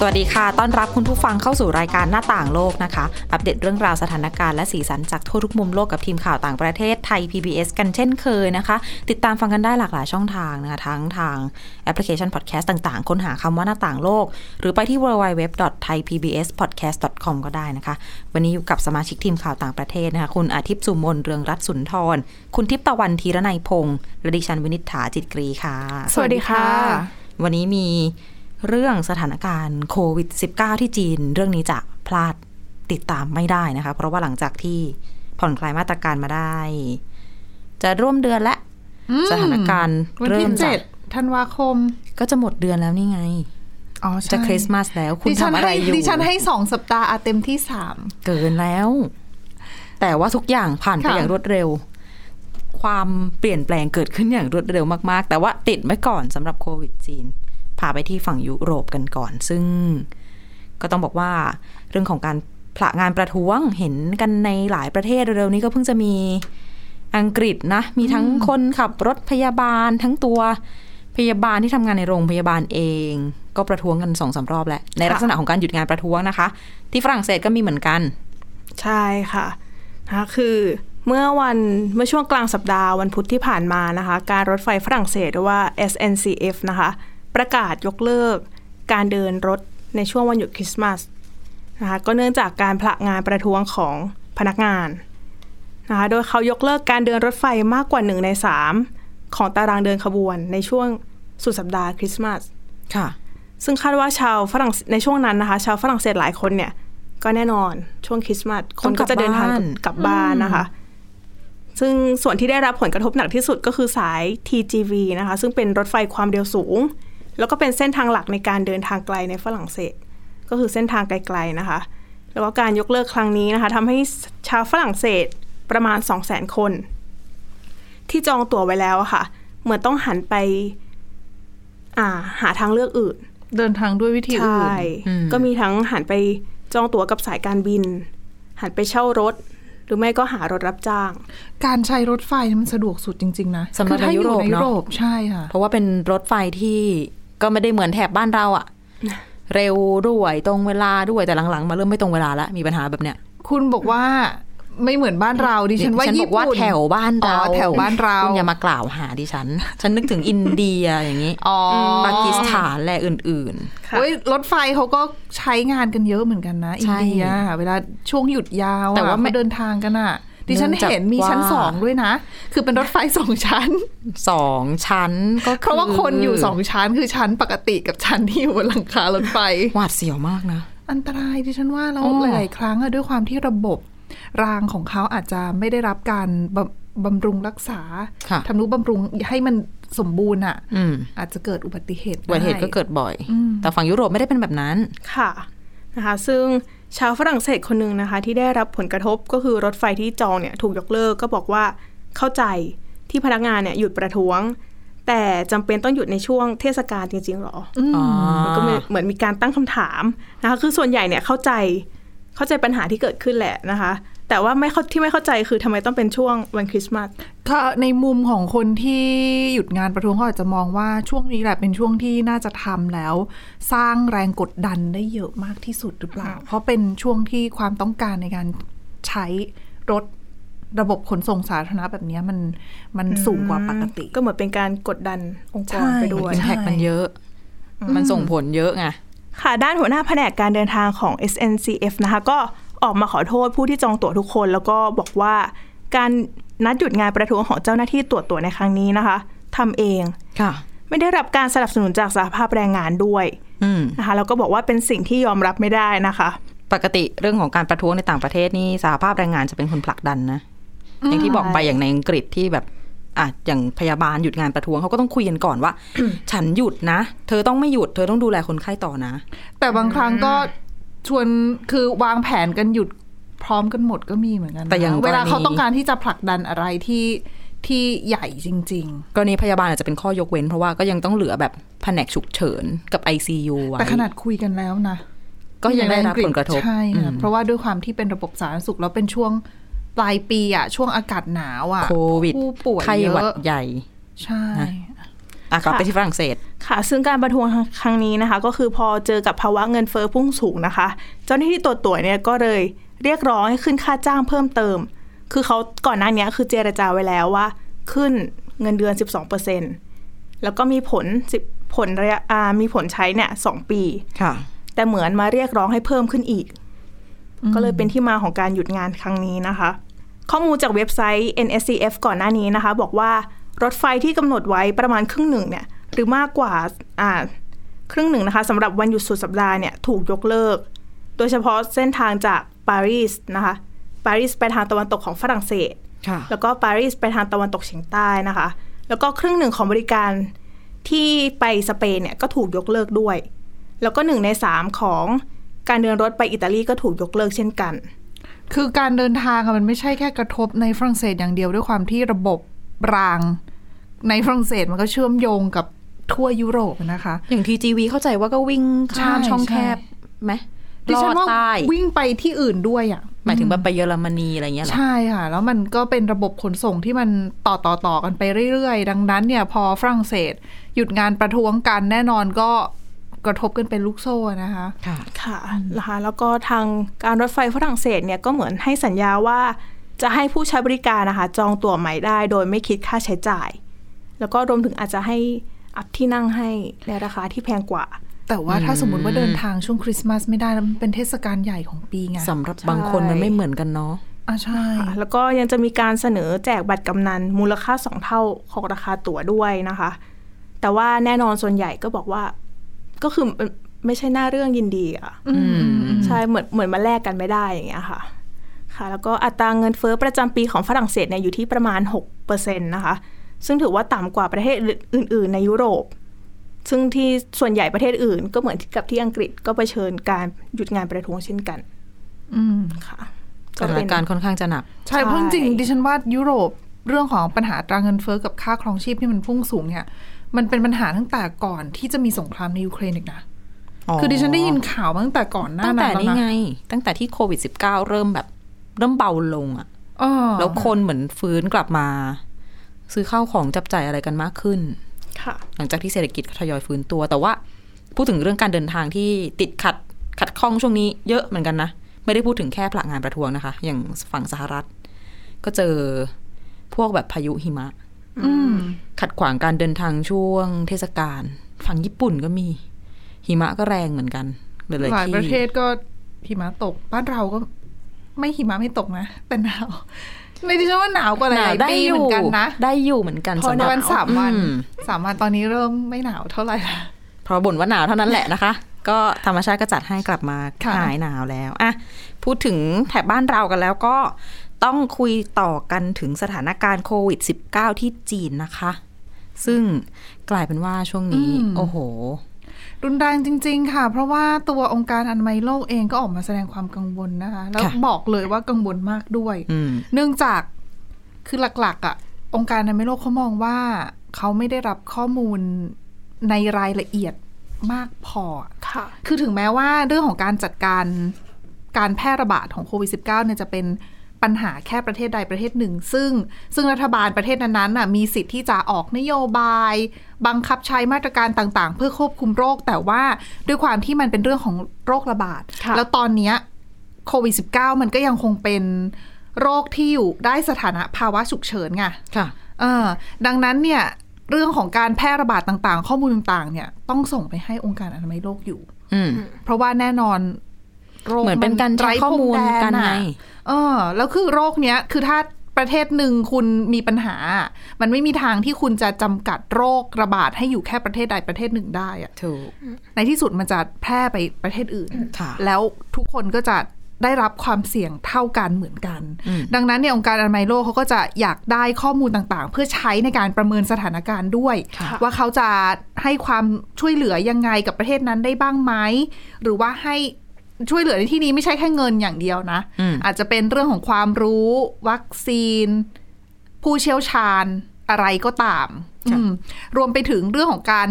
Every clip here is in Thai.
สวัสดีค่ะ ต้อนรับคุณผู้ฟังเข้าสู่รายการหน้าต่างโลกนะคะ อัปเดตเรื่องราวสถานการณ์และสีสันจากทั่วทุกมุมโลกกับทีมข่าวต่างประเทศไทย PBS กันเช่นเคยนะคะ ติดตามฟังกันได้หลากหลายช่องทางนะคะทั้งทางแอปพลิเคชันพอดแคสต์ต่างๆ ค้นหาคำว่าหน้าต่างโลก หรือไปที่ www.thaipbspodcast.com ก็ได้นะคะ วันนี้อยู่กับสมาชิกทีมข่าวต่างประเทศนะคะคุณอาทิตย์สุมนเรืองรัตน์สุนทร คุณทิพย์ตะวันธีรนัยพงศ์และดิฉันวินิษฐาจิตกรีค่ะ สวัสดีค่ะ วันนี้มี เรื่องสถานการณ์โควิด -19 ที่จีน เรื่องนี้จะพลาดติดตามไม่ได้นะคะ เพราะว่าหลังจากที่ผ่อนคลายมาตรการมาได้ จะร่วมเดือนและ สถานการณ์วันเริ่ที่มเจ็จะดธันวาคม ก็จะหมดเดือนแล้วนี่ไงอ๋อใช่จะคริสต์มาสแล้ว คุณดิฉันทำอะไรให้อยู่ดิฉันให้สองสัปดาห์อาเต็มที่สามเกินแล้ว แต่ว่าทุกอย่างผ่านไปค่ะอย่างรวดเร็ว ความเปลี่ยนแปลงเกิดขึ้นอย่างรวดเร็วมาก ๆ แต่ว่าติดไว้ก่อนสำหรับโควิดจีน พาไปที่ฝั่งยุโรปกันก่อน ซึ่งก็ต้องบอกว่าเรื่องของการผละงานประท้วงเห็นกันในหลายประเทศเร็วๆนี้ก็เพิ่งจะมีอังกฤษนะ มีทั้งคนขับรถพยาบาลทั้งตัวพยาบาลที่ทำงานในโรงพยาบาลเอง ก็ประท้วงกันสองสามรอบแล้วในลักษณะของการหยุดงานประท้วงนะคะ ที่ฝรั่งเศสก็มีเหมือนกัน ใช่ค่ะนะคะคือเมื่อวันเมื่อช่วงกลางสัปดาห์วันพุธที่ผ่านมานะคะ การรถไฟฝรั่งเศสหรือว่า SNCF นะคะ ประกาศยกเลิกการเดินรถในช่วงวันหยุดคริสต์มาสนะคะก็เนื่องจากการผละงานประท้วงของพนักงานนะคะโดยเขายกเลิกการเดินรถไฟมากกว่าหนึ่งในสามของตารางเดินขบวนในช่วงสุดสัปดาห์คริสต์มาสค่ะ ซึ่งคาดว่าชาวฝรั่งในช่วงนั้นนะคะ ชาวฝรั่งเศสหลายคนเนี่ย ก็แน่นอนช่วงคริสต์มาสคนก็จะเดินทางต้องกลับบ้านกลับบ้านนะคะ ซึ่งส่วนที่ได้รับผลกระทบหนักที่สุดก็คือสาย TGV นะคะ ซึ่งเป็นรถไฟความเร็วสูง แล้วก็เป็นเส้นทางหลักในการเดินทางไกลในฝรั่งเศส ก็คือเส้นทางไกลๆนะคะ แล้วก็การยกเลิกครั้งนี้นะคะทำให้ชาวฝรั่งเศสประมาณ 2 0 0 0 0 0 คน ที่จองตั๋วไว้แล้วอะค่ะ เหมือนต้องหันไปอ่าหาทางเลือกอื่น เดินทางด้วยวิธีใชอื่น่อืมก็มีทั้งหันไปจองตั๋วกับสายการบิน หันไปเช่ารถ หรือไม่ก็หารถรับจ้าง การใช้รถไฟนี่มันสะดวกสุดจริง ๆ นะสำหรับคือถ้าในยุอยู่โรปในยุเนอะโรปใช่ค่ะ เพราะว่าเป็นรถไฟที่ ก็ไม่ได้เหมือนแถบบ้านเราอะเร็วด้วยตรงเวลาด้วยแต่หลังๆ มาเริ่มไม่ตรงเวลาแล้วมีปัญหาแบบเนี้ยคุณบอกว่าไม่เหมือนบ้านเราดิฉันว่าฉันบญี่อกว่าปุ่นแถวบ้านเราอ๋อแถวบ้านเราคุณอย่ามากล่าวหาดิฉัน ฉันนึกถึงอินเดียอย่างนี้อ๋อปากีสถานและอื่นค่ะเฮ้ยรถไฟเขาก็ใช้งานกันเยอะเหมือนกันนะ อิใช่นเดีย เวลาช่วงหยุดยาวแต่ว่าไม่เขเดินทางกันอะ ดิฉันเนื่องจากเห็นมีชั้นว่าสองด้วยนะ คือเป็นรถไฟสองชั้นๆสองชั้นก็อเพราะว่าคนอยู่สองชั้นคือชั้นปกติกับชั้นที่อยู่บนหลังคารถไฟหวาดเสียวมากนะ อันตรายดิฉันว่าแล้วอ๋อหลายๆครั้งอะด้วยความที่ระบบรางของเขาอาจจะไม่ได้รับการบำบำรุงรักษาค่ะทำนุบำรุงให้มันสมบูรณ์อะอืมอาจจะเกิดอุบัติเหตุอุบัติเหตุได้ก็เกิดบ่อยอืมแต่ฝั่งยุโรปไม่ได้เป็นแบบนั้นค่ะนะคะ ซึ่ง ชาวฝรั่งเศสคนหนึ่งนะคะ ที่ได้รับผลกระทบก็คือรถไฟที่จองเนี่ยถูกยกเลิกก็บอกว่าเข้าใจที่พนักงานเนี่ยหยุดประท้วง แต่จำเป็นต้องหยุดในช่วงเทศกาลจริงๆหรออ๋อมันก็เหมือนเหมือนมีการตั้งคำถามนะคะคือส่วนใหญ่เนี่ยเข้าใจเข้าใจปัญหาที่เกิดขึ้นแหละนะคะ แต่ว่าไม่เข้าที่ไม่เข้าใจคือทำไมต้องเป็นช่วงวันคริสต์มาสก็ในมุมของคนที่หยุดงานประท้วงเขาอาจจะมองว่าช่วงนี้แหละเป็นช่วงที่น่าจะทำแล้ว สร้างแรงกดดันได้เยอะมากที่สุดหรือเปล่า เพราะเป็นช่วงที่ความต้องการในการใช้รถระบบขนส่งสาธารณะแบบเนี้ยมันมันสูงกว่าปกติ ก็เหมือนเป็นการกดดันองค์กรใช่ไปด้วยอิมแพคมันเยอะ มันส่งผลเยอะไงค่ะด้านหัวหน้าแผนกการเดินทางของ SNCF นะคะก็ ออกมาขอโทษผู้ที่จองตั๋วทุกคน แล้วก็บอกว่าการนัดหยุดงานประท้วงของเจ้าหน้าที่ตรวจตั๋วในครั้งนี้นะคะทำเองค่ะ ไม่ได้รับการสนับสนุนจากสหภาพแรงงานด้วยอืมนะคะแล้วก็บอกว่าเป็นสิ่งที่ยอมรับไม่ได้นะคะ ปกติเรื่องของการประท้วงในต่างประเทศนี่สหภาพแรงงานจะเป็นคนผลักดันนะอย่างที่บอกไปอย่างในอังกฤษที่แบบอะอย่างพยาบาลหยุดงานประท้วงเขาก็ต้องคุยกันก่อนว่า ฉันหยุดนะ เธอต้องไม่หยุด เธอต้องดูแลคนไข้ต่อนะ แต่บางครั้งก็ ชวนคือวางแผนกันหยุดพร้อมกันหมดก็มีเหมือนกันนะแต่อย่างกรณีเวลาเขาต้องการที่จะผลักดันอะไรที่ที่ใหญ่จริงกรณีพยาบาลอาจจะเป็นข้อยกเว้น เพราะว่าก็ยังต้องเหลือแบบแผนกฉุกเฉินกับ ICU ๆไว้แต่ขนาดคุยกันแล้วนะ ก็ยังได้รับผลกระทบใช่อืค่ะมเพราะว่าด้วยความที่เป็นระบบสาธารณสุขแล้วเป็นช่วงปลายปีอะ ช่วงอากาศหนาวอะโควิดผู้ป่วยไข้เยหวัดอะใหญ่ ใช่นะ อะกลับไปค่ะที่ฝรั่งเศสค่ะ ซึ่งการประท้วงครั้งนี้นะคะ ก็คือพอเจอกับภาวะเงินเฟอ้อพุ่งสูงนะคะ เจ้าหน้าที่ตัวตัวจเนี่ยก็เลยเรียกร้องให้ขึ้นค่าจ้างเพิ่มเติม คือเขาก่อนหน้านี้คือเจรจาไว้แล้วว่า ขึ้นเงินเดือน 12%แล้วก็มีผล10ผลระยะอ่ามีผลใช้เนี่ยสองปีค่ะ แต่เหมือนมาเรียกร้องให้เพิ่มขึ้นอีก ก็เลยเป็นที่มาของการหยุดงานครั้งนี้นะคะ ข้อมูลจากเว็บไซต์ NSCF ก่อนหน้านี้นะคะ บอกว่า รถไฟที่กำหนดไว้ประมาณครึ่งหนึ่งเนี่ยหรือมากกว่าอ่าครึ่งหนึ่งนะคะสำหรับวันหยุดสุดสัปดาห์เนี่ยถูกยกเลิก โดยเฉพาะเส้นทางจากปารีสนะคะปารีสไปทางตะวันตกของฝรั่งเศสค่ะแล้วก็ปารีสไปทางตะวันตกเฉียงใต้นะคะ แล้วก็ครึ่งหนึ่งของบริการที่ไปสเปนเนี่ยก็ถูกยกเลิกด้วย แล้วก็หนึ่งในสามของการเดินรถไปอิตาลีก็ถูกยกเลิกเช่นกัน คือการเดินทางอะมันไม่ใช่แค่กระทบในฝรั่งเศสอย่างเดียวด้วยความที่ระบบราง ในฝรั่งเศสมันก็เชื่อมโยงกับทั่วยุโรปนะคะ อย่าง TGV เข้าใจว่าก็วิ่งข้ามใช่ช่องใช่แคบไหมดิฉันลอว่าดใต้วิ่งไปที่อื่นด้วยอะหมายถึงแบบไปเยอรมนีอะไรเงี้ยเหรอใช่ค่ะ แล้วมันก็เป็นระบบขนส่งที่มันต่อต่อต่อกันไปเรื่อยๆ ดังนั้นเนี่ย พอฝรั่งเศส หยุดงานประท้วงกันแน่นอนก็กระทบกันเป็นลูกโซ่นะคะ ค่ะ ค่ะนะคะแล้วก็ทางการรถไฟฝรั่งเศสเนี่ยก็เหมือนให้สัญญาว่าจะให้ผู้ใช้บริการนะคะ จองตั๋วใหม่ได้โดยไม่คิดค่าใช้จ่าย แล้วก็รวมถึงอาจจะให้อัพที่นั่งให้ในราคาที่แพงกว่า แต่ว่าถ้าสมมติว่าเดินทางช่วงคริสต์มาสไม่ได้แล้วมันเป็นเทศกาลใหญ่ของปีไงสำหรับบางคนมันไม่เหมือนกันเนาะอะใช่ค่ะแล้วก็ยังจะมีการเสนอแจกบัตรกำนันมูลค่าสองเท่าของราคาตั๋วด้วยนะคะ แต่ว่าแน่นอนส่วนใหญ่ก็บอกว่า ก็คือมันไม่ใช่หน้าเรื่องยินดีอะอืมใช่เหมือนเหมือนมาแลกกันไม่ได้อย่างเงี้ยค่ะ ค่ะ แล้วก็อัตราเงินเฟ้อประจำปีของฝรั่งเศสเนี่ยอยู่ที่ประมาณ6%นะคะ ซึ่งถือว่าต่ำกว่าประเทศอื่น ๆ ในยุโรป ซึ่งที่ส่วนใหญ่ประเทศอื่น ก็เหมือนกับที่อังกฤษก็เผชิญการหยุดงานประท้วงเช่นกัน อืมค่ะสถานการณ์ค่อนข้างจะหนัก ใช่เพราะจริงๆดิฉันว่ายุโรปเรื่องของปัญหาตราเงินเฟ้อกับค่าครองชีพที่มันพุ่งสูงเนี่ย มันเป็นปัญหาตั้งแต่ก่อนที่จะมีสงครามในยูเครนอีกนะคือดิฉันได้ยินข่าวมาตั้งแต่ก่อนหน้าตั้งแต่นั้นนี้แล้วไงนะตั้งแต่ที่โควิด -19 เริ่มแบบ เริ่มเบาลงอะอ๋อแล้วคนเหมือนฟื้นกลับมา ซื้อข้าวของจับจ่ายอะไรกันมากขึ้น ค่ะ หลังจากที่เศรษฐกิจทยอยฟื้นตัว แต่ว่าพูดถึงเรื่องการเดินทางที่ติดขัดขัดข้องช่วงนี้เยอะเหมือนกันนะ ไม่ได้พูดถึงแค่พลังงานประท้วงนะคะ อย่างฝั่งสหรัฐ ก็เจอพวกแบบพายุหิมะอืมขัดขวางการเดินทางช่วงเทศกาลฝั่งญี่ปุ่นก็มี หิมะก็แรงเหมือนกันหลายหลายๆที่ประเทศก็หิมะตก บ้านเราก็ไม่หิมะไม่ตกนะ แต่หนาว ในดิฉันว่าหนาวกว่าหหนาวลายๆได้ปีอเหมืยู่อนกันนะ ได้อยู่เหมือนกันพอในสำหรับวันสามวันอืมสามวันตอนนี้เริ่มไม่หนาวเท่าไหร่ละเพราะบ่นว่าหนาวเท่านั้นแหละนะคะ ก็ธรรมชาติก็จัดให้กลับมาค่ะหายหนาวแล้วอะพูดถึงแถบบ้านเรากันแล้วก็ต้องคุยต่อกันถึงสถานการณ์โควิด -19 ที่จีนนะคะ ซึ่งกลายเป็นว่าช่วงนี้ โอ้โห รุนแรงจริง ๆ ค่ะ เพราะว่าตัวองค์การอนามัยโลกเองก็ออกมาแสดงความกังวลนะคะ แล้วค่ะบอกเลยว่ากังวลมากด้วยอืมเนื่องจากคือหลักๆอะ องค์การอนามัยโลกเขามองว่าเขาไม่ได้รับข้อมูลในรายละเอียดมากพอค่ะ คือถึงแม้ว่าเรื่องของการจัดการการแพร่ระบาดของโควิด -19 เนี่ยจะเป็น ปัญหาแค่ประเทศใดประเทศหนึ่ง ซึ่งซึ่งรัฐบาลประเทศนั้นๆน่ะมีสิทธิ์ที่จะออกนโยบาย บังคับใช้มาตรการต่างๆ เพื่อควบคุมโรค แต่ว่าด้วยความที่มันเป็นเรื่องของโรคระบาดค่ะแล้วตอนเนี้ยโควิด -19 มันก็ยังคงเป็นโรคที่อยู่ได้สถานะภาวะฉุกเฉินไงค่ะเออดังนั้นเนี่ยเรื่องของการแพร่ระบาดต่างๆ ข้อมูลต่างๆ เนี่ยต้องส่งไปให้องค์การอนามัยโลกอยู่อืมเพราะว่าแน่นอน โรคเหมือนเป็นการแชร์ข้อมูลกันไงเออ แล้วคือโรคเนี้ย คือถ้าประเทศหนึ่งคุณมีปัญหา มันไม่มีทางที่คุณจะจำกัดโรคระบาดให้อยู่แค่ประเทศใดประเทศหนึ่งได้อะถูก ในที่สุดมันจะแพร่ไปประเทศอื่นค่ะแล้วทุกคนก็จะได้รับความเสี่ยงเท่ากันเหมือนกันอืมดังนั้นเนี่ยองค์การอนามัยโลกเขาก็จะอยากได้ข้อมูลต่างๆ เพื่อใช้ในการประเมินสถานการณ์ด้วยค่ะว่าเขาจะให้ความช่วยเหลือยังไงกับประเทศนั้นได้บ้างไหม หรือว่าให้ ช่วยเหลือในที่นี้ไม่ใช่แค่เงินอย่างเดียวนะอืมอาจจะเป็นเรื่องของความรู้ วัคซีน ผู้เชี่ยวชาญอะไรก็ตามค่ะอืมรวมไปถึงเรื่องของการ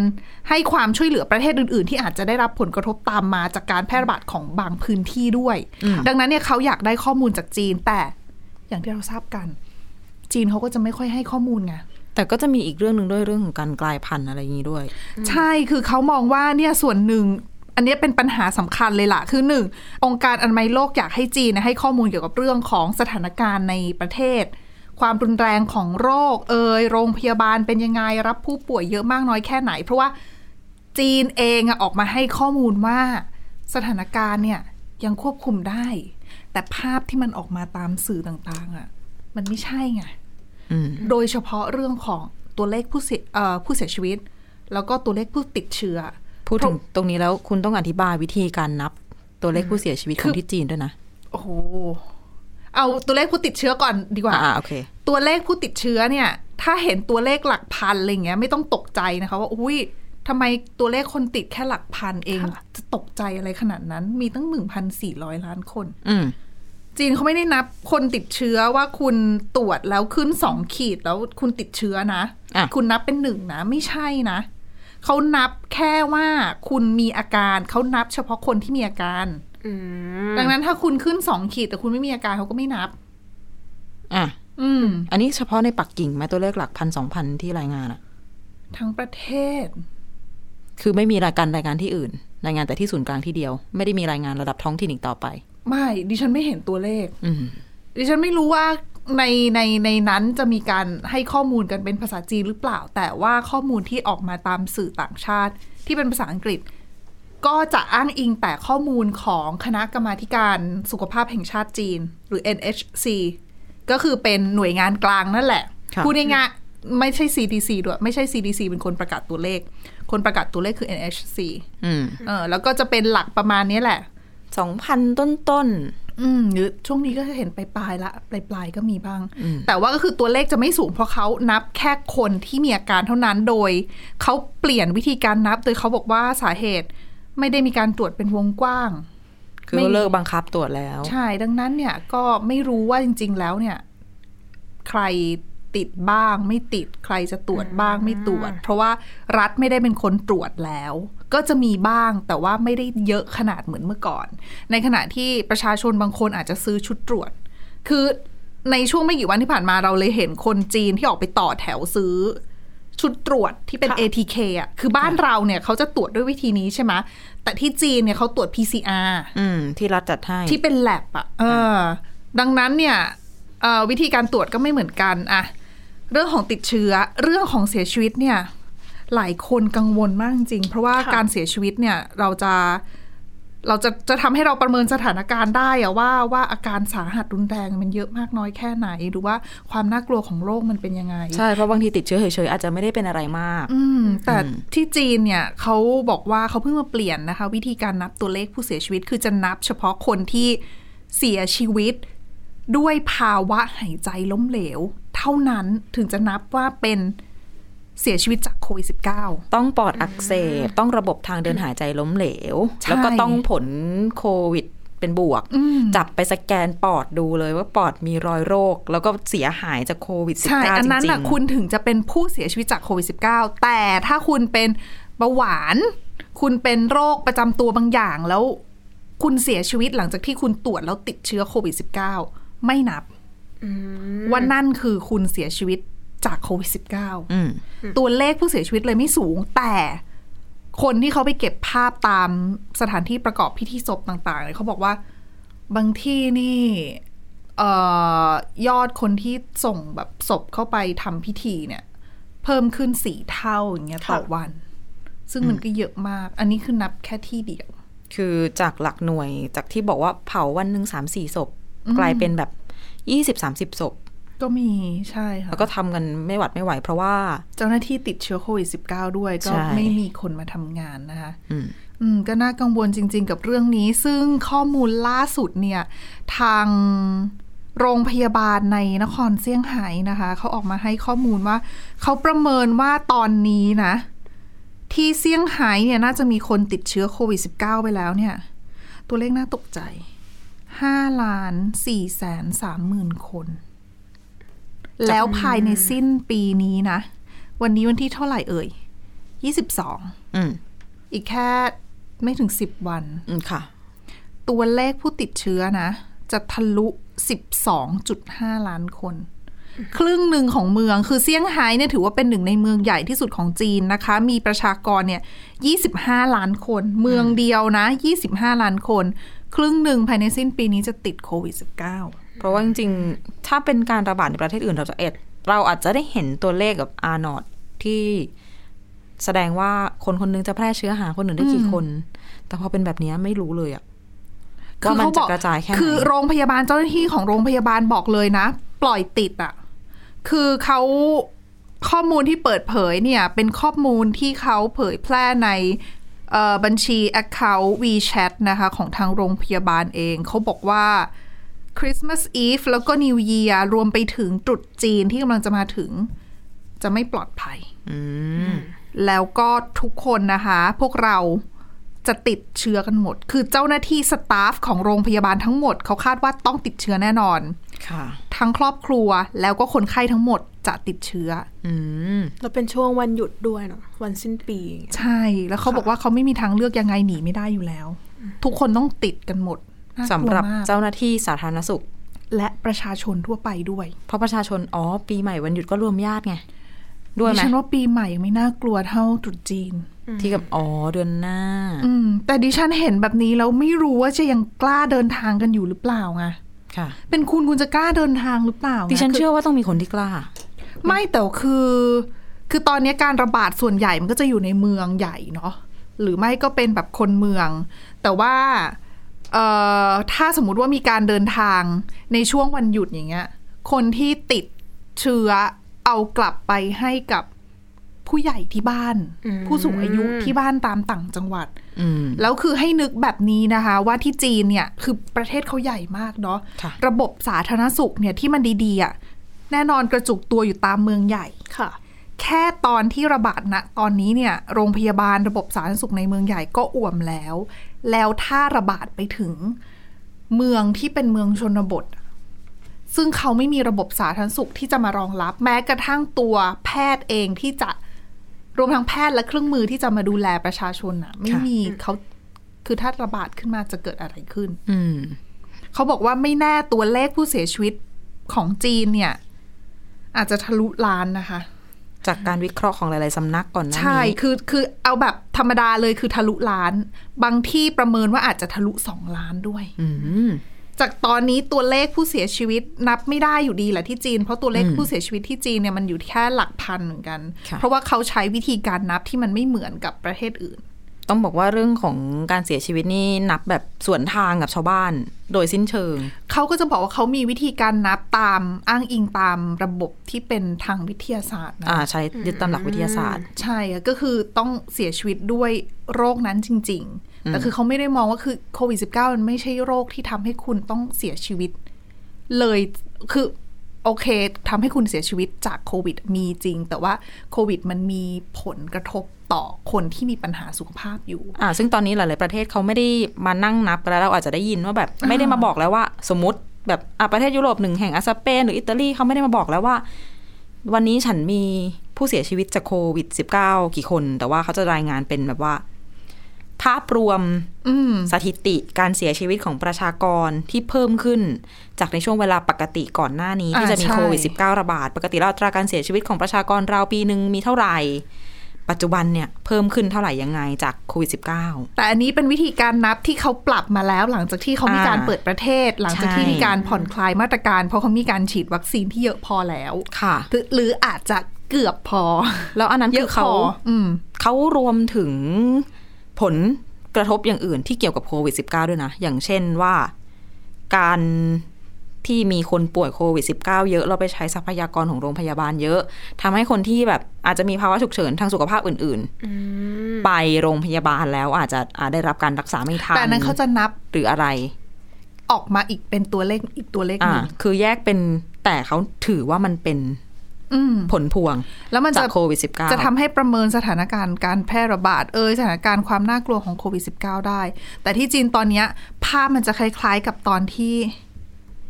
ให้ความช่วยเหลือประเทศอื่น ๆ ที่อาจจะได้รับผลกระทบตามมาจากการแพร่ระบาดของบางพื้นที่ด้วย ดังนั้นเนี่ยเขาอยากได้ข้อมูลจากจีน แต่อย่างที่เราทราบกัน จีนเขาก็จะไม่ค่อยให้ข้อมูลไงแต่ก็จะมีอีกเรื่องหนึ่งด้วยเรื่องของการกลายพันธุ์อะไรอย่างนี้ด้วย ใช่คือเขามองว่าเนี่ยส่วนหนึ่ง อันเนี้ยเป็นปัญหาสำคัญเลยล่ะ คือหนึ่งองค์การอนามัยโลกอยากให้จีนนะให้ข้อมูลเกี่ยวกับเรื่องของสถานการณ์ในประเทศ ความรุนแรงของโรค เอ่ยโรงพยาบาลเป็นยังไงรับผู้ป่วยเยอะมากน้อยแค่ไหน เพราะว่าจีนเองอะออกมาให้ข้อมูลว่าสถานการณ์เนี่ยยังควบคุมได้ แต่ภาพที่มันออกมาตามสื่อต่างๆอะมันไม่ใช่ไงอืมโดยเฉพาะเรื่องของตัวเลขผู้เสียเอ่อผู้เสียชีวิต แล้วก็ตัวเลขผู้ติดเชื้อ พูดถึงตรงนี้แล้วคุณต้องอธิบายวิธีการนับตัวเลขผู้เสียชีวิตของที่จีนด้วยนะ โอ้โห เอาตัวเลขผู้ติดเชื้อก่อนดีกว่าอ่าโอเค ตัวเลขผู้ติดเชื้อเนี่ย ถ้าเห็นตัวเลขหลักพันอะไรเงี้ย ไม่ต้องตกใจนะคะว่าอุ้ยทำไมตัวเลขคนติดแค่หลักพันเอง จะตกใจอะไรขนาดนั้น มีตั้ง1,400ล้านคน อืมจีนเขาไม่ได้นับคนติดเชื้อว่าคุณตรวจแล้วขึ้นสองขีดแล้วคุณติดเชื้อนะอะคุณนับเป็นหนึ่งนะ ไม่ใช่นะ เขานับแค่ว่าคุณมีอาการเขานับเฉพาะคนที่มีอาการอืมดังนั้นถ้าคุณขึ้นสองขีดแต่คุณไม่มีอาการเขาก็ไม่นับ อะ อืม อันนี้เฉพาะในปักกิ่งไหมตัวเลขหลักพันสองพันที่รายงานอะทั้งประเทศ คือไม่มีรายการรายงานที่อื่น รายงานแต่ที่ศูนย์กลางที่เดียว ไม่ได้มีรายงานระดับท้องถิ่นอีกต่อไป ไม่ ดิฉันไม่เห็นตัวเลข อืมดิฉันไม่รู้ว่า ในในในนั้นจะมีการให้ข้อมูลกันเป็นภาษาจีนหรือเปล่า แต่ว่าข้อมูลที่ออกมาตามสื่อต่างชาติ ที่เป็นภาษาอังกฤษ ก็จะอ้างอิงแต่ข้อมูลของคณะกรรมาธิการสุขภาพแห่งชาติจีน หรือ NHC ก็คือเป็นหน่วยงานกลางนั่นแหละค่ะพูดง่ายๆไม่ใช่ CDC ด้วยไม่ใช่ CDC เป็นคนประกาศตัวเลข คนประกาศตัวเลขคือ NHC อืมเออแล้วก็จะเป็นหลักประมาณนี้แหละสองพันต้นต้น อืมหรือช่วงนี้ก็จะเห็นปลายๆละปลายๆก็มีบ้างอืมแต่ว่าก็คือตัวเลขจะไม่สูงเพราะเขานับแค่คนที่มีอาการเท่านั้นโดยเขาเปลี่ยนวิธีการนับ โดยเขาบอกว่าสาเหตุไม่ได้มีการตรวจเป็นวงกว้าง คือไม่เลิกบังคับตรวจแล้ว ใช่ ดังนั้นเนี่ยก็ไม่รู้ว่าจริง ๆ แล้วเนี่ย ใครติดบ้าง ไม่ติดใครจะตรวจบ้างไม่ตรวจ เพราะว่ารัฐไม่ได้เป็นคนตรวจแล้ว ก็จะมีบ้างแต่ว่าไม่ได้เยอะขนาดเหมือนเมื่อก่อน ในขณะที่ประชาชนบางคนอาจจะซื้อชุดตรวจ คือในช่วงไม่กี่วันที่ผ่านมาเราเลยเห็นคนจีนที่ออกไปต่อแถวซื้อชุดตรวจที่เป็นค่ะ ATK อะ คือบ้านเราเนี่ยเขาจะตรวจด้วยวิธีนี้ใช่ไหม แต่ที่จีนเนี่ยเขาตรวจ PCR อืม ที่รัฐจัดให้ ที่เป็นแลบอะ เออ ดังนั้นเนี่ยเอ่อวิธีการตรวจก็ไม่เหมือนกันอะเรื่องของติดเชื้อ เรื่องของเสียชีวิตเนี่ย หลายคนกังวลมากจริง เพราะว่าค่ะการเสียชีวิตเนี่ยเราจะเราจะจะทำให้เราประเมินสถานการณ์ได้อะว่าว่าอาการสาหัสรุนแรงมันเยอะมากน้อยแค่ไหน หรือว่าความน่ากลัวของโรคมันเป็นยังไง ใช่ เพราะบางทีติดเชื้อเฉยๆอาจจะไม่ได้เป็นอะไรมาก อืมแต่อืมที่จีนเนี่ยเขาบอกว่าเขาเพิ่งมาเปลี่ยนนะคะ วิธีการนับตัวเลขผู้เสียชีวิต คือจะนับเฉพาะคนที่เสียชีวิตด้วยภาวะหายใจล้มเหลว เท่านั้นถึงจะนับว่าเป็น เสียชีวิตจากโควิด -19 ต้องปอดอักเสบ ต้องระบบทางเดินหายใจล้มเหลวใช่แล้วก็ต้องผลโควิดเป็นบวกอืมจับไปสแกนปอดดูเลยว่าปอดมีรอยโรค แล้วก็เสียหายจากโควิด -19 ใช่อันจนั้นริน่ะงคุณถึงจะเป็นผู้เสียชีวิตจากโควิด -19 แต่ถ้าคุณเป็นเบาหวาน คุณเป็นโรคประจำตัวบางอย่างแล้วคุณเสียชีวิตหลังจากที่คุณตรวจแล้วติดเชื้อโควิด -19 ไม่นับว่านั่นคือคุณเสียชีวิต จากโควิด -19 อืมตัวเลขผู้เสียชีวิตเลยไม่สูง แต่คนที่เขาไปเก็บภาพตามสถานที่ประกอบพิธีศพต่างๆเนี่ยเขาบอกว่าบางที่นี่เอ่อยอดคนที่ส่งแบบศพเข้าไปทำพิธีเนี่ย เพิ่มขึ้นสี่เท่าอย่างเงี้ยค่ะต่อวัน ซึ่งมันก็เยอะมาก อันนี้คือนับแค่ที่เดียว คือจากหลักหน่วยจากที่บอกว่าเผาวันหนึ่งสามสี่ศพ กลายเป็นแบบยี่สิบสามสิบศพ ก็มีใช่ค่ะ แล้วก็ทำกันไม่หวัดไม่ไหว เพราะว่า เจ้าหน้าที่ติดเชื้อโควิด -19 ด้วย ก็ใช่ไม่มีคนมาทำงานนะคะอืมอืมก็น่ากังวลจริง ๆ กับเรื่องนี้ ซึ่งข้อมูลล่าสุดเนี่ย ทางโรงพยาบาลในนครเซี่ยงไฮ้นะคะ เขาออกมาให้ข้อมูลว่า เขาประเมินว่าตอนนี้นะ ที่เซี่ยงไฮ้เนี่ยน่าจะมีคนติดเชื้อโควิด -19 ไปแล้วเนี่ย ตัวเลขน่าตกใจห้าล้านสี่แสนสามหมื่นคน แล้วภายในสิ้นปีนี้นะ วันนี้วันที่เท่าไหร่เอ่ยยี่สิบสองอืมอีกแค่ไม่ถึงสิบวันอืมค่ะ ตัวเลขผู้ติดเชื้อนะ จะทะลุ12.5ล้านคน ครึ่งหนึ่งของเมืองคือเซี่ยงไฮ้เนี่ยถือว่าเป็นหนึ่งในเมืองใหญ่ที่สุดของจีนนะคะ มีประชากรเนี่ย25ล้านคน เมืองเดียวนะ25ล้านคน ครึ่งหนึ่งภายในสิ้นปีนี้จะติดโควิด -19 เพราะว่าจริงๆ ถ้าเป็นการระบาดในประเทศอื่นเราจะเอ็ด เราอาจจะได้เห็นตัวเลขกับอาร์นอตที่แสดงว่าคนคนหนึงจะแพร่เชื้อหาคนอื่นได้กี่คน แต่พอเป็นแบบนี้ไม่รู้เลยอะว่ามันจะกระจายแค่ไหนคือโรงพยาบาลเจ้าหน้าที่ของโรงพยาบาลบอกเลยนะ ปล่อยติดอะ่ะคือเขาข้อมูลที่เปิดเผยเนี่ย เป็นข้อมูลที่เขาเผยแพร่ในเอ่อบัญชี Account WeChat นะคะ ของทางโรงพยาบาลเอง เขาบอกว่า Christmas Eve แล้วก็ New Year รวมไปถึงตรุษจีนที่กำลังจะมาถึง จะไม่ปลอดภัยอืมแล้วก็ทุกคนนะคะ พวกเราจะติดเชื้อกันหมด คือเจ้าหน้าที่สตาฟของโรงพยาบาลทั้งหมด เขาคาดว่าต้องติดเชื้อแน่นอน ค่ะ ทั้งครอบครัวแล้วก็คนไข้ทั้งหมดจะติดเชื้อ อืมแล้วเป็นช่วงวันหยุดด้วยเนาะวันสิ้นปีอย่างเงี้ยใช่ แล้วเขาบอกว่าเขาไม่มีทางเลือกยังไงหนีไม่ได้อยู่แล้ว ทุกคนต้องติดกันหมดน่ากลัว สำหรับมากเจ้าหน้าที่สาธารณสุข และประชาชนทั่วไปด้วย เพราะประชาชนอ๋อปีใหม่วันหยุดก็รวมญาติไงด้วยดิไหมฉันว่าปีใหม่ยังไม่น่ากลัวเท่าตรุษจีน ที่กับอ๋อเดือนหน้า อืม แต่ดิฉันเห็นแบบนี้แล้วไม่รู้ว่าจะยังกล้าเดินทางกันอยู่หรือเปล่าไงค่ะเป็นคุณคุณจะกล้าเดินทางหรือเปล่าดิฉันคือเชื่อว่าต้องมีคนที่กล้า ไม่แต่คือ คือตอนนี้การระบาดส่วนใหญ่มันก็จะอยู่ในเมืองใหญ่เนาะหรือไม่ก็เป็นแบบคนเมือง แต่ว่า เอ่อถ้าสมมุติว่ามีการเดินทางในช่วงวันหยุดอย่างเงี้ย คนที่ติดเชื้อเอากลับไปให้กับผู้ใหญ่ที่บ้าน ผู้สูงอายุที่บ้านตามต่างจังหวัดอืมแล้วคือให้นึกแบบนี้นะคะ ว่าที่จีนเนี่ยคือประเทศเขาใหญ่มากเนาะค่ะระบบสาธารณสุขเนี่ยที่มันดีๆอะแน่นอนกระจุกตัวอยู่ตามเมืองใหญ่ค่ะ แค่ตอนที่ระบาดณตอนนี้เนี่ย โรงพยาบาลระบบสาธารณสุขในเมืองใหญ่ก็อ่วมแล้ว แล้วถ้าระบาดไปถึงเมืองที่เป็นเมืองชนบท ซึ่งเขาไม่มีระบบสาธารณสุขที่จะมารองรับ แม้กระทั่งตัวแพทย์เองที่จะรวมทั้งแพทย์และเครื่องมือที่จะมาดูแลประชาชนอะไม่ค่ะมีเขาคือถ้าระบาดขึ้นมาจะเกิดอะไรขึ้น อืมเขาบอกว่าไม่แน่ตัวเลขผู้เสียชีวิตของจีนเนี่ย อาจจะทะลุล้านนะคะ จากการวิเคราะห์ของหลาย ๆ สำนักก่อนหน้านี้ใช่คือคือเอาแบบธรรมดาเลยคือทะลุล้าน บางที่ประเมินว่าอาจจะทะลุสองล้านด้วยอืมจากตอนนี้ตัวเลขผู้เสียชีวิตนับไม่ได้อยู่ดีแหละที่จีน เพราะตัวเลขผู้เสียชีวิตที่จีนเนี่ยมันอยู่แค่หลักพันเหมือนกันค่ะเพราะว่าเขาใช้วิธีการนับที่มันไม่เหมือนกับประเทศอื่น ต้องบอกว่าเรื่องของการเสียชีวิตนี่นับแบบสวนทางกับชาวบ้าน โดยสิ้นเชิง เขาก็จะบอกว่าเขามีวิธีการนับตามอ้างอิงตามระบบที่เป็นทางวิทยาศาสตร์นะอ่าใช้ยึดตามหลักวิทยาศาสตร์ ใช่อะก็คือต้องเสียชีวิตด้วยโรคนั้นจริง ๆ แต่คือเขาไม่ได้มองว่าคือโควิด -19 มันไม่ใช่โรคที่ทำให้คุณต้องเสียชีวิต เลยคือ โอเคทำให้คุณเสียชีวิตจากโควิดมีจริง แต่ว่าโควิดมันมีผลกระทบต่อคนที่มีปัญหาสุขภาพอยู่ อ่า ซึ่งตอนนี้หลาย ๆ ประเทศเขาไม่ได้มานั่งนับกันแล้วเราอาจจะได้ยินว่าแบบไม่ได้มาบอกแล้วว่า สมมติแบบอ่ประเทศยุโรปหนึ่งแห่งอาสเปนหรืออิตาลีเขาไม่ได้มาบอกแล้วว่า วันนี้ฉันมีผู้เสียชีวิตจากโควิด -19 กี่คน แต่ว่าเขาจะรายงานเป็นแบบว่า ภาพรวมอืมสถิติการเสียชีวิตของประชากรที่เพิ่มขึ้น จากในช่วงเวลาปกติก่อนหน้านี้ ที่อ่าจะมีใช่โควิด -19 ระบาด ปกติแล้วอัตราการเสียชีวิตของประชากรราวปีหนึ่งมีเท่าไหร่ ปัจจุบันเนี่ยเพิ่มขึ้นเท่าไหร่ยังไงจากโควิด -19 แต่อันนี้เป็นวิธีการนับที่เขาปรับมาแล้ว หลังจากที่เขามีการอ่าเปิดประเทศ หลังจากที่ใช่มีการผ่อนคลายมาตรการ เพราะเขามีการฉีดวัคซีนที่เยอะพอแล้วค่ะ หรือหรืออาจจะเกือบพอ แล้วอันนั้นเยคืออะพเขาออืมเขารวมถึง ผลกระทบอย่างอื่นที่เกี่ยวกับโควิด -19 ด้วยนะ อย่างเช่นว่าการที่มีคนป่วยโควิด -19 เยอะ เราไปใช้ทรัพยากรของโรงพยาบาลเยอะทำให้คนที่แบบอาจจะมีภาวะฉุกเฉินทางสุขภาพอื่นๆ ไปโรงพยาบาลแล้วอาจจะอาจได้รับการรักษาไม่ทันแต่อันนั้นเขาจะนับหรืออะไร ออกมาอีกเป็นตัวเลขอีกตัวเลขหอ่านึ่งคือแยกเป็นแต่เขาถือว่ามันเป็นอืม ผลพวง แล้วมันจาจะกโควิด -19 จะทำให้ประเมินสถานการณ์การแพร่ระบาดเอยสถานการณ์ความน่ากลัวของโควิด -19 ได้ แต่ที่จีนตอนเนี้ยภาพมันจะคล้าย ๆ กับตอนที่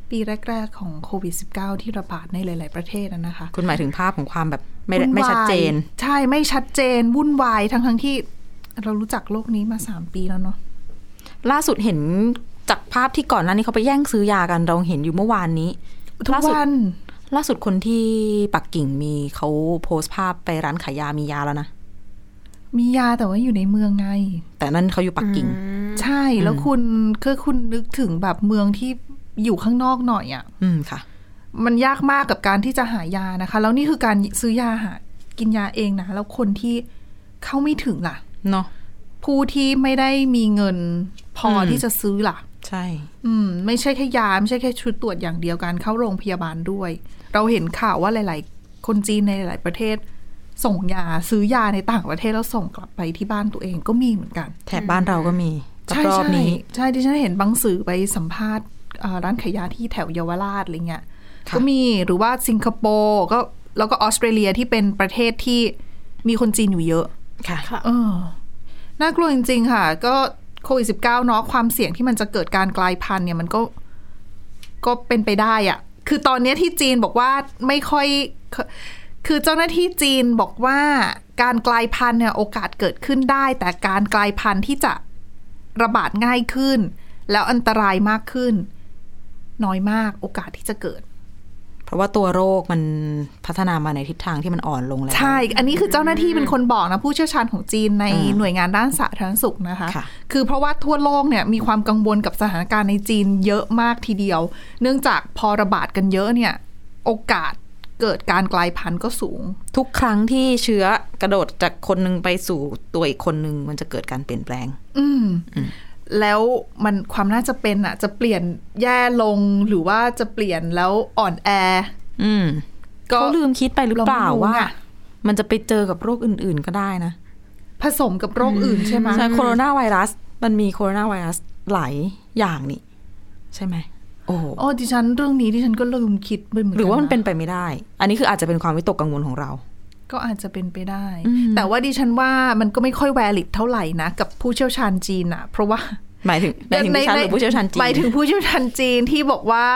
ปีแรก ๆ ของโควิด -19 ที่ระบาดในหลาย ๆ ประเทศอะนะคะ คุณหมายถึงภาพของความแบบไม่ได้วุ่นวายไม่ชัดเจน ใช่ไม่ชัดเจน วุ่นวายทั้งทั้งๆที่เรารู้จักโลกนี้มาสามปีแล้วเนาะล่าสุดเห็นจากภาพที่ก่อนหน้านี้เขาไปแย่งซื้อยากันเราเห็นอยู่เมื่อวานนี้ทุกล่าสุดวัน ล่าสุดคนที่ปักกิ่งมีเขาโพสต์ภาพไปร้านขายยามียาแล้วนะ มียาแต่ว่าอยู่ในเมืองไง แต่นั่นเขาอยู่ปักกิ่ง ใช่แล้วคุณคือคุณนึกถึงแบบเมืองที่อยู่ข้างนอกหน่อยอะ่ะ อืมค่ะ มันยากมากกับการที่จะหายานะคะ แล้วนี่คือการซื้อยาหากินยาเองนะแล้วคนที่เข้าไม่ถึงล่ะ เนาะผู้ที่ไม่ได้มีเงินพออมที่จะซื้อล่ะ ใช่ อืม ไม่ใช่แค่ยา ไม่ใช่แค่ชุดตรวจอย่างเดียวการเข้าโรงพยาบาลด้วย เราเห็นข่าวว่าหลาย ๆ คนจีนในหลายๆประเทศ ส่งยาซื้อยาในต่างประเทศแล้วส่งกลับไปที่บ้านตัวเองก็มีเหมือนกัน แถบบ้านเราก็มีใช่รอบใช่ๆนี้ใช่ที่ฉันเห็นบางสื่อไปสัมภาษณ์เอ่อร้านขายยาที่แถวเยาวราชอะไรเงี้ยค่ะก็มีหรือว่าสิงคโปร์ก็แล้วก็ออสเตรเลียที่เป็นประเทศที่มีคนจีนอยู่เยอะ ค่ะค่ะเออน่ากลัวจริง ๆ ค่ะ ก็ โควิดสิบเก้าเนาะความเสี่ยงที่มันจะเกิดการกลายพันธุ์เนี่ยมันก็ก็เป็นไปได้อะคือตอนนี้ที่จีนบอกว่าไม่ค่อย คือเจ้าหน้าที่จีนบอกว่าการกลายพันธุ์เนี่ยโอกาสเกิดขึ้นได้ แต่การกลายพันธุ์ที่จะระบาดง่ายขึ้น แล้วอันตรายมากขึ้น น้อยมากโอกาสที่จะเกิด เพราะว่าตัวโรคมันพัฒนามาในทิศทางที่มันอ่อนลงแล้ว ใช่ อันนี้คือเจ้าหน้าที่เป็นคนบอกนะ ผู้เชี่ยวชาญของจีนในอ่าหน่วยงานด้านสาธารณสุขนะคะค่ะคือเพราะว่าทั่วโลกเนี่ยมีความกังวลกับสถานการณ์ในจีนเยอะมากทีเดียว เนื่องจากพอระบาดกันเยอะเนี่ยโอกาสเกิดการกลายพันธุ์ก็สูง ทุกครั้งที่เชื้อกระโดดจากคนหนึ่งไปสู่ตัวอีกคนหนึ่งมันจะเกิดการเปลี่ยนแปลง อืม แล้วมันความน่าจะเป็นอะจะเปลี่ยนแย่ลงหรือว่าจะเปลี่ยนแล้วอ่อนแอ อืมก็เขาลืมคิดไปหรือเปล่าเราไม่รู้ว่าไงมันจะไปเจอกับโรคอื่น ๆ ก็ได้นะ ผสมกับโรคอื่นใช่ไหมใช่โคโรนาไวรัส มันมีโคโรนาไวรัสหลายอย่างนี่ ใช่ไหมโอ้โหโอ้ดิฉันเรื่องนี้ดิฉันก็ลืมคิดไปเหมือนกันหรือว่ามันนะเป็นไปไม่ได้ อันนี้คืออาจจะเป็นความวิตกกังวลของเรา ก็อาจจะเป็นไปได้อืมแต่ว่าดิฉันว่ามันก็ไม่ค่อยแวลิดเท่าไหร่นะ กับผู้เชี่ยวชาญจีนอะเพราะว่าหมายถึงหมายถึงดิฉันหรือผู้เชี่ยวชาญจีนหมายถึงผู้เชี่ยวชาญจีนที่บอกว่า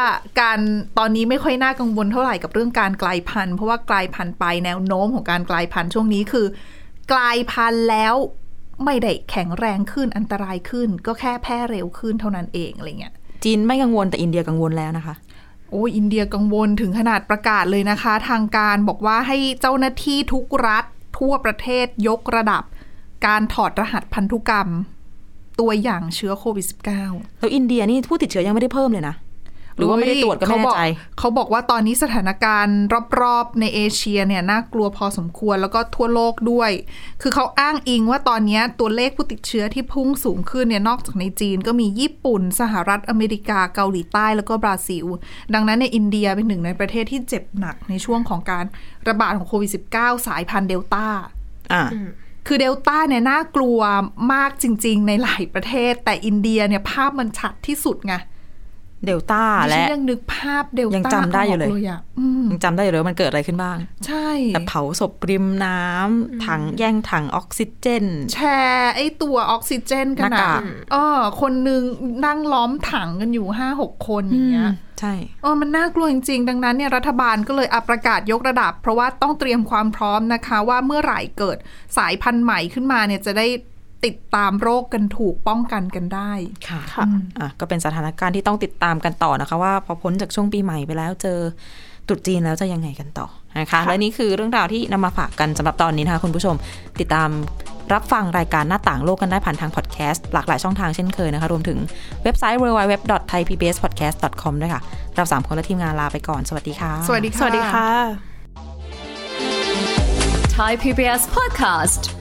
การตอนนี้ไม่ค่อยน่ากังวลเท่าไหร่กับเรื่องการกลายพันธุ์เพราะว่ากลายพันธุ์ไปแนวโน้มของการกลายพันธุ์ช่วงนี้คือ กลายพันธุ์แล้วไม่ได้แข็งแรงขึ้นอันตรายขึ้น ก็แค่แพร่เร็วขึ้นเท่านั้นเองอะไรเงี้ยจีนไม่กังวลแต่อินเดียกังวลแล้วนะคะ โอ้อินเดียกังวลถึงขนาดประกาศเลยนะคะ ทางการบอกว่าให้เจ้าหน้าที่ทุกรัฐ ทั่วประเทศยกระดับ การถอดรหัสพันธุกรรม ตัวอย่างเชื้อโควิด -19 แล้วอินเดียนี่ผู้ติดเชื้อยังไม่ได้เพิ่มเลยนะ รือว่าไม่ได้ตรวจก็ไม่แน่ใจเขาบอกว่าตอนนี้สถานการณ์รอบๆในเอเชียเนี่ยน่ากลัวพอสมควรแล้วก็ทั่วโลกด้วย คือเขาอ้างอิงว่าตอนนี้ตัวเลขผู้ติดเชื้อที่พุ่งสูงขึ้นเนี่ยนอกจากในจีนก็มีญี่ปุ่น สหรัฐอเมริกาเกาหลีใต้แล้วก็บราซิล ดังนั้นในอินเดียเป็นหนึ่งในประเทศที่เจ็บหนักในช่วงของการระบาดของโควิด -19 สายพันธุ์เดลต้าอ่าคือเดลต้าเนี่ยน่ากลัวมากจริง ๆ ในหลายประเทศ แต่อินเดียเนี่ยภาพมันชัดที่สุดไง เดลต้าดิและฉันยังนึกภาพเดลยังต้าจำได้อยู่เลยกอะอืมยังจำได้อยู่เลยว่ามันเกิดอะไรขึ้นบ้าง ใช่แต่เผาศพริมน้ำถังแย่งถังออกซิเจน แชร์ไอ้ตัวออกซิเจนกันหน้ากากเออ คนหนึ่งนั่งล้อมถังกันอยู่ห้าหกคนอย่างเงี้ยใช่เออมันน่ากลัวจริงๆ ดังนั้นเนี่ยรัฐบาลก็เลยอะประกาศยกระดับ เพราะว่าต้องเตรียมความพร้อมนะคะ ว่าเมื่อไหร่เกิดสายพันธุ์ใหม่ขึ้นมาเนี่ยจะได้ ติดตามโรคกันถูกป้องกันกันได้ค่ะค่ะอะก็เป็นสถานการณ์ที่ต้องติดตามกันต่อนะคะ ว่าพอพ้นจากช่วงปีใหม่ไปแล้วเจอตรุษจีนแล้วจะยังไงกันต่อนะคะและนี่คือเรื่องราวที่นำมาฝากกันสำหรับตอนนี้นะคะคุณผู้ชมติดตามรับฟังรายการหน้าต่างโลกกันได้ผ่านทางพอดแคสต์หลากหลายช่องทางเช่นเคยนะคะ รวมถึงเว็บไซต์ www.thaipbspodcast.com ด้วยค่ะเราสามคนและทีมงานลาไปก่อน สวัสดีค่ะ สวัสดีค่ะสวัสดีค่ะ Thai PBS podcast.